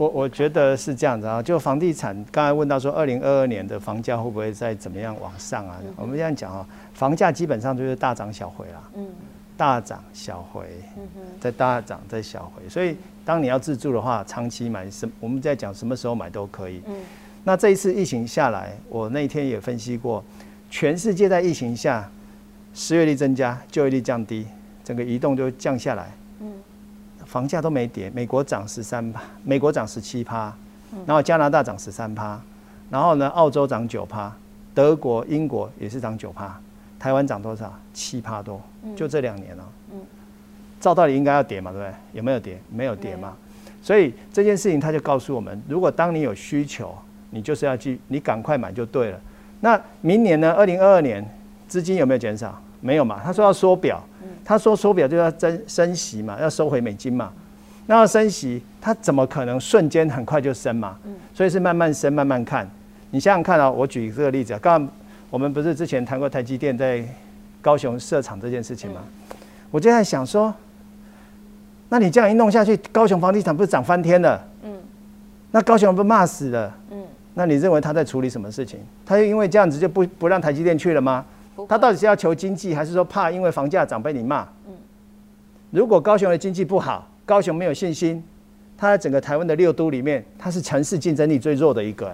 我我觉得是这样子啊，就房地产刚才问到说，二零二二年的房价会不会再怎么样往上啊？嗯、我们这样讲啊，房价基本上就是大涨小回啦，嗯，大涨小回，嗯嗯，再大涨再小回，所以当你要自住的话，长期买什，我们在讲什么时候买都可以，嗯，那这一次疫情下来，我那天也分析过，全世界在疫情下，失业率增加，就业率降低，整个移动就降下来。房价都没跌，美国涨十三趴，美国涨十七趴，然后加拿大涨十三趴，然后呢，澳洲涨九趴，德国、英国也是涨九趴，台湾涨多少？七趴多，就这两年了。嗯，照道理应该要跌嘛，对不对？有没有跌？没有跌嘛。所以这件事情他就告诉我们，如果当你有需求，你就是要去，你赶快买就对了。那明年呢？二零二二年资金有没有减少？没有嘛。他说要缩表。他说缩表就要增升息嘛，要收回美金嘛，那要升息，他怎么可能瞬间很快就升嘛？所以是慢慢升，慢慢看。你想想看啊，我举这个例子啊，刚刚我们不是之前谈过台积电在高雄设厂这件事情吗？我就在想说，那你这样一弄下去，高雄房地产不是涨翻天了？嗯，那高雄不骂死了？嗯，那你认为他在处理什么事情？他就因为这样子就不不让台积电去了吗？他到底是要求经济，还是说怕因为房价涨被你骂？如果高雄的经济不好，高雄没有信心，他在整个台湾的六都里面，他是城市竞争力最弱的一个。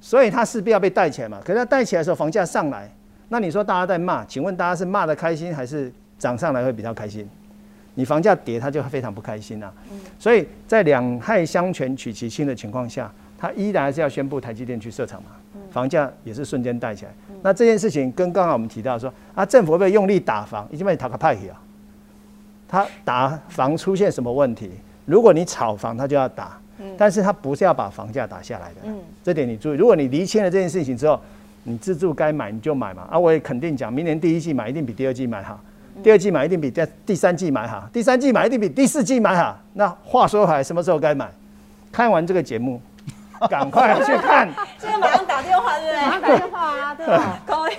所以他势必要被带起来嘛。可是他带起来的时候，房价上来，那你说大家在骂，请问大家是骂的开心，还是涨上来会比较开心？你房价跌，他就非常不开心啊。所以在两害相权取其轻的情况下，他依然还是要宣布台积电去设厂嘛。房价也是瞬间带起来，那这件事情跟刚刚我们提到说啊，政府会不会用力打房？已经被你讨个派去啊。他打房出现什么问题？如果你炒房，他就要打，但是他不是要把房价打下来的。嗯，这点你注意。如果你厘清了这件事情之后，你自住该买你就买嘛。啊，我也肯定讲，明年第一季买一定比第二季买好，第二季买一定比第第三季买好，第三季买一定比第四季买好。那话说回来，什么时候该买？看完这个节目。赶快去看！现在马上打电话，对不对？马上打电话啊，对吧？可以。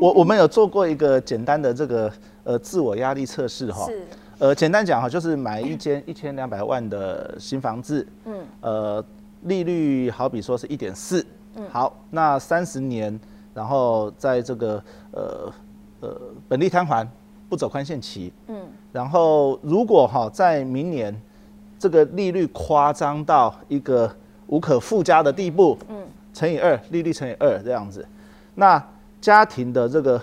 我我我们有做过一个简单的这个呃自我压力测试哈。是。呃，简单讲哈，就是买一间一千两百万的新房子，嗯，呃，利率好比说是一点四，嗯，好，那三十年，然后在这个呃呃本利摊还，不走宽限期，嗯，然后如果哈在明年这个利率夸张到一个无可附加的地步，嗯，乘以二，利率乘以二这样子，那家庭的这个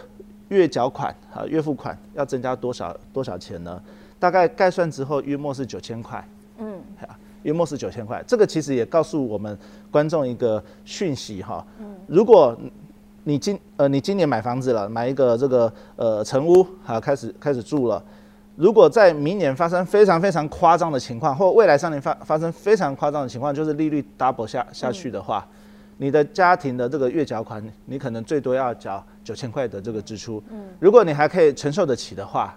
月缴款啊，月付款要增加多少多少钱呢？大概概算之后，约莫是九千块，嗯，约莫是九千块。这个其实也告诉我们观众一个讯息哈，嗯，如果你今呃你今年买房子了，买一个这个呃成屋，好开始开始住了。如果在明年发生非常非常夸张的情况，或未来三年发发生非常夸张的情况，就是利率 double 下下去的话，你的家庭的这个月缴款，你可能最多要缴九千块的这个支出。如果你还可以承受得起的话，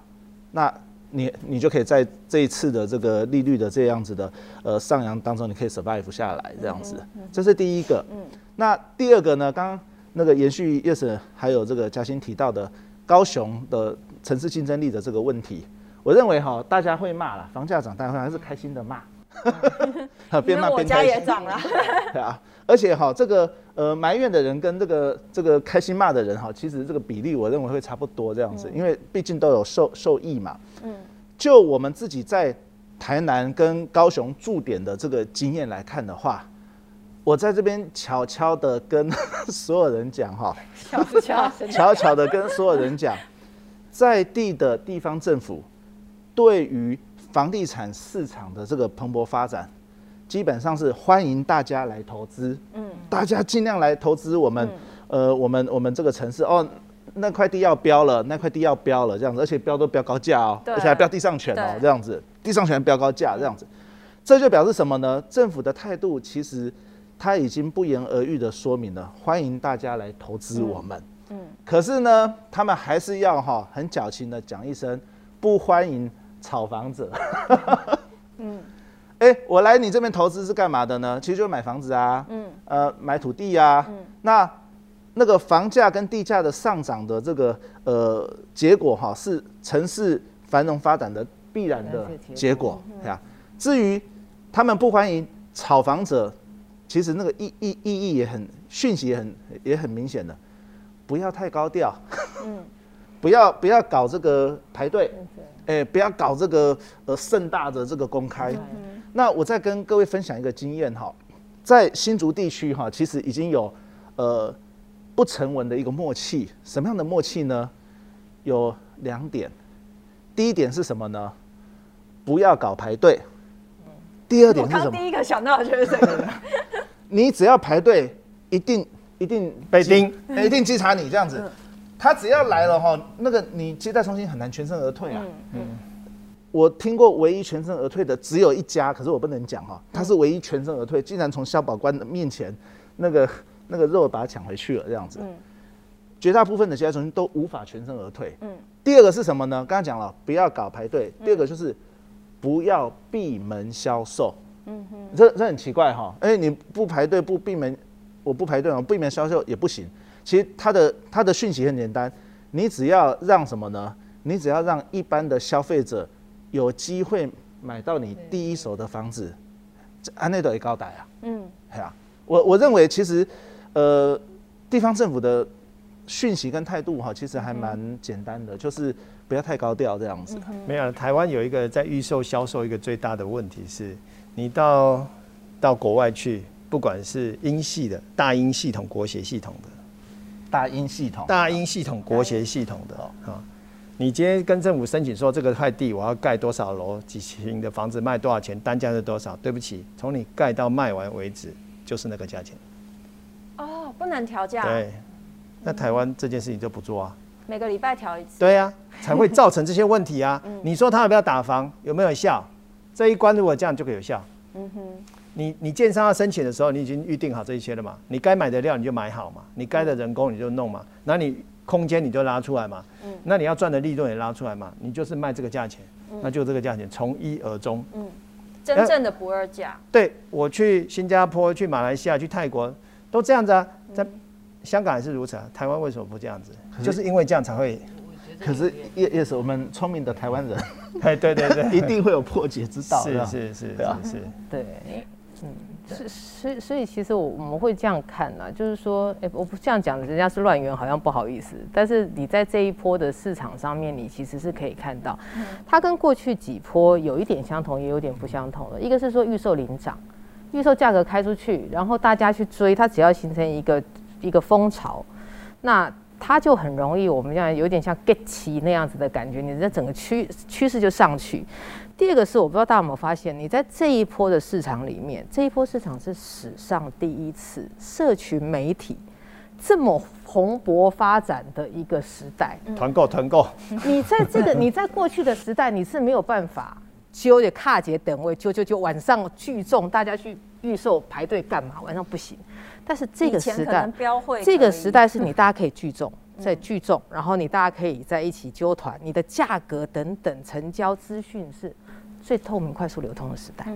那你你就可以在这一次的这个利率的这样子的呃上扬当中，你可以 survive 下来这样子。这是第一个。那第二个呢？刚刚那个延续 Yes 还有这个嘉欣提到的高雄的城市竞争力的这个问题。我认为哈，大家会骂了，房价涨，大家还是开心的骂，边骂边开心。我家也涨了。对啊，而且哈，这个呃埋怨的人跟这个这个开心骂的人哈，其实这个比例我认为会差不多这样子，因为毕竟都有受受益嘛。嗯。就我们自己在台南跟高雄驻点的这个经验来看的话，我在这边悄悄的跟 所有人讲哈，悄悄悄悄的跟所有人讲，在地的地方政府。对于房地产市场的这个蓬勃发展，基本上是欢迎大家来投资。嗯，大家尽量来投资我们，呃，我们我们这个城市哦，那块地要标了，那块地要标了，这样子，而且标都标高价哦，而且还标地上权哦，这样子，地上权标高价这样子，这就表示什么呢？政府的态度其实他已经不言而喻的说明了，欢迎大家来投资我们。嗯，可是呢，他们还是要哈很矫情的讲一声，不欢迎。炒房者，嗯，哎，我来你这边投资是干嘛的呢？其实就是买房子啊，嗯，呃，买土地啊，嗯，那那个房价跟地价的上涨的这个呃结果哈，是城市繁荣发展的必然的结果。呀。至于他们不欢迎炒房者，其实那个意意意义也很讯息也很也很明显的，不要太高调，嗯，不要不要搞这个排队，哎、欸，不要搞这个呃盛大的这个公开。那我再跟各位分享一个经验哈，在新竹地区哈，其实已经有呃不成文的一个默契，什么样的默契呢？有两点，第一点是什么呢？不要搞排队。第二点是什么？第一个想到的就是这个。你只要排队，一定一定被盯，一定稽查你这样子。他只要来了哈，那个你接待中心很难全身而退啊。嗯。我听过唯一全身而退的只有一家，可是我不能讲哈，他是唯一全身而退，竟然从消保官的面前那个 那个肉把他抢回去了这样子。嗯。绝大部分的接待中心都无法全身而退。嗯。第二个是什么呢？刚刚讲了，不要搞排队。第二个就是。不要闭门销售，嗯哼，这这很奇怪哈，哎，你不排队不闭门，我不排队啊，闭门销售也不行。其实它的它的讯息很简单，你只要让什么呢？你只要让一般的消费者有机会买到你第一手的房子，安内都也高达啊，嗯，对啊，我我认为其实呃地方政府的讯息跟态度哈，其实还蛮简单的，就是。不要太高调这样子。没有，台湾有一个在预售销售一个最大的问题是，你到到国外去，不管是英系的大英系统国协系统的，大英系统，大英系统国协系统的啊，你今天跟政府申请说这个块地我要盖多少楼几坪的房子卖多少钱，单价是多少？对不起，从你盖到卖完为止就是那个价钱。哦，不能调价。对，那台湾这件事情就不做啊。每个礼拜调一次，对呀、啊，才会造成这些问题啊。你说他要不要打房，有没有效？这一关如果这样就可以有效。嗯哼，你你建商要申请的时候，你已经预定好这一些了嘛？你该买的料你就买好嘛，你该的人工你就弄嘛，那你空间你就拉出来嘛。嗯，那你要赚的利润也拉出来嘛，你就是卖这个价钱，那就这个价钱从一而终。嗯，真正的不二价。对，我去新加坡、去马来西亚、去泰国都这样子啊，在。香港也是如此啊，台湾为什么不这样子？就是因为这样才会。可是也也是，我们聪明的台湾人，哎，对对对，一定会有破解之道。是是是是是，对，嗯，是所以所以其实我我们会这样看呢，就是说，哎，我不这样讲，人家是乱源，好像不好意思。但是你在这一波的市场上面，你其实是可以看到，它跟过去几波有一点相同，也有点不相同的。一个是说预售领涨，预售价格开出去，然后大家去追，它只要形成一个。一个风潮，那它就很容易，我们这样有点像 get 起那样子的感觉，你的整个趋趋势就上去。第二个是，我不知道大家有没有发现，你在这一波的市场里面，这一波市场是史上第一次社群媒体这么蓬勃发展的一个时代。团购，团购。你在这个，你在过去的时代，你是没有办法揪着卡姐等位，揪揪揪，晚上聚众，大家去预售排队干嘛？晚上不行。但是这个时代，这个时代是你大家可以聚众，在聚众，然后你大家可以在一起纠团，你的价格等等成交资讯是最透明、快速流通的时代。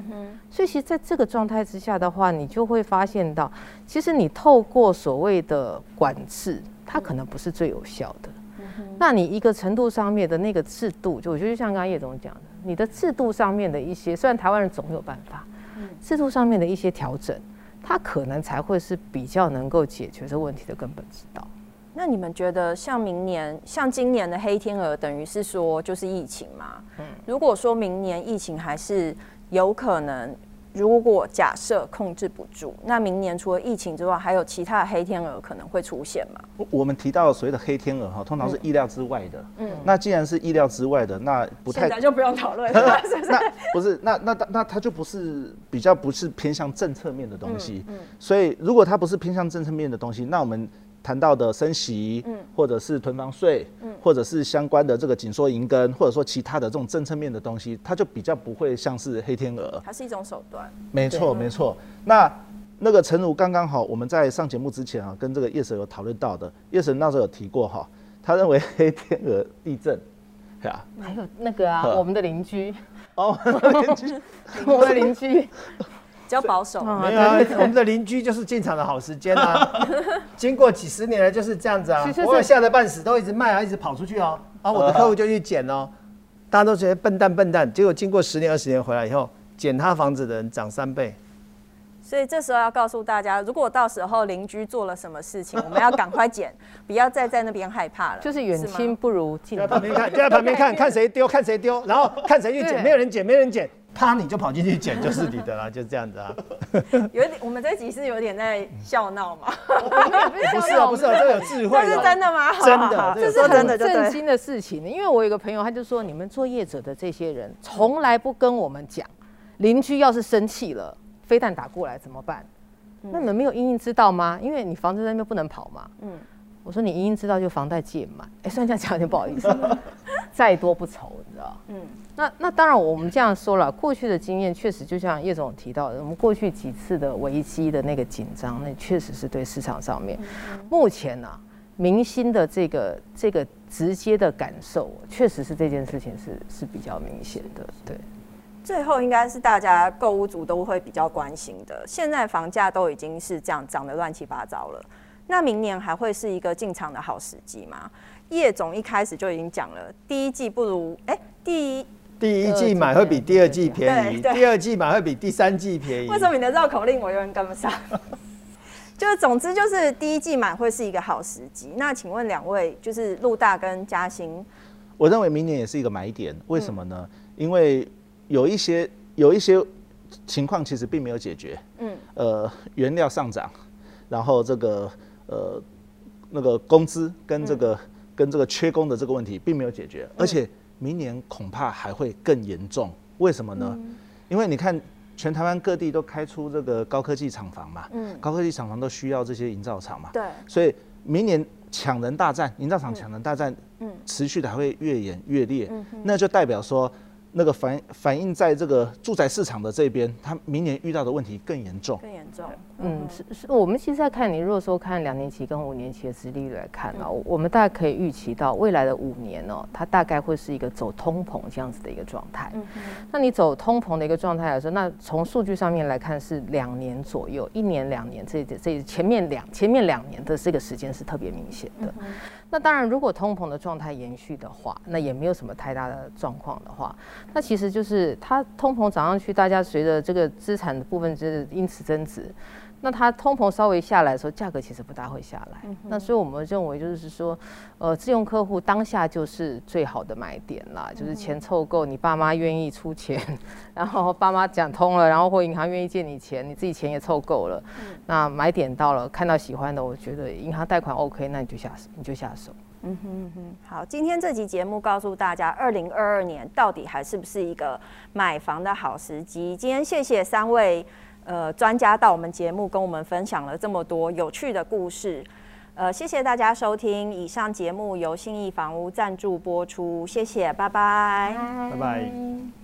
所以其实在这个状态之下的话，你就会发现到，其实你透过所谓的管制，它可能不是最有效的。那你一个程度上面的那个制度，就我觉得就像刚刚叶总讲的，你的制度上面的一些，虽然台湾人总有办法，制度上面的一些调整。它可能才会是比较能够解决这问题的根本之道。那你们觉得，像明年、像今年的黑天鹅，等于是说就是疫情嘛？嗯，如果说明年疫情还是有可能。如果假设控制不住，那明年除了疫情之外，还有其他的黑天鹅可能会出现吗？我们提到所谓的黑天鹅哈，通常是意料之外的。嗯，那既然是意料之外的，那不太现在就不用讨论了。那不是，那那那它就不是比较不是偏向政策面的东西。嗯，所以如果它不是偏向政策面的东西，那我们。谈到的升息，嗯，或者是囤房税，嗯，或者是相关的这个紧缩银根，或者说其他的这种政策面的东西，它就比较不会像是黑天鹅，它是一种手段。没错，没错。那那个陈如刚刚好，我们在上节目之前啊，跟这个叶 Sir 有讨论到的，叶 Sir 那时候有提过哈，他认为黑天鹅地震，对啊，还有那个啊，我们的邻居，哦，邻居，我们的邻居。比较保守，没有啊，我们的邻居就是进场的好时间啊。经过几十年了，就是这样子啊。我有吓得半死，都一直卖啊，一直跑出去哦。然后我的客户就去捡哦。大家都觉得笨蛋笨蛋，结果经过十年二十年回来以后，捡他房子的人涨三倍。所以这时候要告诉大家，如果到时候邻居做了什么事情，我们要赶快捡，不要再在那边害怕了。就是远亲不如近在旁边看，就在旁边看看谁丢，看谁丢，然后看谁去捡，没有人捡，没人捡，啪你就跑进去捡，就是你的啦，就这样子啊。有点，我们这集是有点在笑闹嘛？不是啊，不是啊，这有智慧。这是真的吗？真的，这是真的，震惊的事情。因为我有个朋友，他就说，你们做业者的这些人，从来不跟我们讲，邻居要是生气了，飞弹打过来怎么办？那你们没有因应知道吗？因为你房子在那边不能跑嘛。嗯，我说你因应知道就房贷借满。哎，虽然这样讲有点不好意思，再多不愁，你知道？嗯，那那当然，我们这样说了，过去的经验确实就像叶总提到的，我们过去几次的危机的那个紧张，那确实是对市场上面，目前呢、啊，民心的这个这个直接的感受，确实是这件事情是是比较明显的，对。最后应该是大家购物族都会比较关心的。现在房价都已经是这样涨得乱七八糟了，那明年还会是一个进场的好时机吗？叶总一开始就已经讲了，第一季不如哎、欸，第一第一季买会比第二季便宜，第二季买会比第三季便宜。为什么你的绕口令我永远跟不上？就是总之就是第一季买会是一个好时机。那请问两位，就是陆大跟嘉兴，我认为明年也是一个买点，为什么呢？嗯、因为有一些有一些情况其实并没有解决，嗯，呃，原料上涨，然后这个呃那个工资跟这个、嗯、跟这个缺工的这个问题并没有解决，而且明年恐怕还会更严重。为什么呢？嗯、因为你看全台湾各地都开出这个高科技厂房嘛，嗯，高科技厂房都需要这些营造厂嘛，对，所以明年抢人大战，营造厂抢人大战，嗯，持续的还会越演越烈，嗯，那就代表说。那个反反映在这个住宅市场的这边，它明年遇到的问题更严重。更严重。嗯，是是，我们其实在看你，如果说看两年期跟五年期的殖利率来看呢、喔，我们大概可以预期到未来的五年哦、喔，它大概会是一个走通膨这样子的一个状态。嗯哼。那你走通膨的一个状态来说，那从数据上面来看是两年左右，一年两年这这前面两前面两年的这个时间是特别明显的。嗯那当然，如果通膨的状态延续的话，那也没有什么太大的状况的话，那其实就是它通膨涨上去，大家随着这个资产的部分就是因此增值。那它通膨稍微下来的时候，价格其实不大会下来。嗯、那所以我们认为就是说，呃，自用客户当下就是最好的买点啦，就是钱凑够，你爸妈愿意出钱，然后爸妈讲通了，然后或银行愿意借你钱，你自己钱也凑够了，嗯、那买点到了，看到喜欢的，我觉得银行贷款 OK，那你就下手，你就下手。嗯哼嗯哼，好，今天这集节目告诉大家，二零二二年到底还是不是一个买房的好时机？今天谢谢三位。呃，专家到我们节目跟我们分享了这么多有趣的故事，呃，谢谢大家收听。以上节目由信义房屋赞助播出，谢谢，拜拜，拜拜。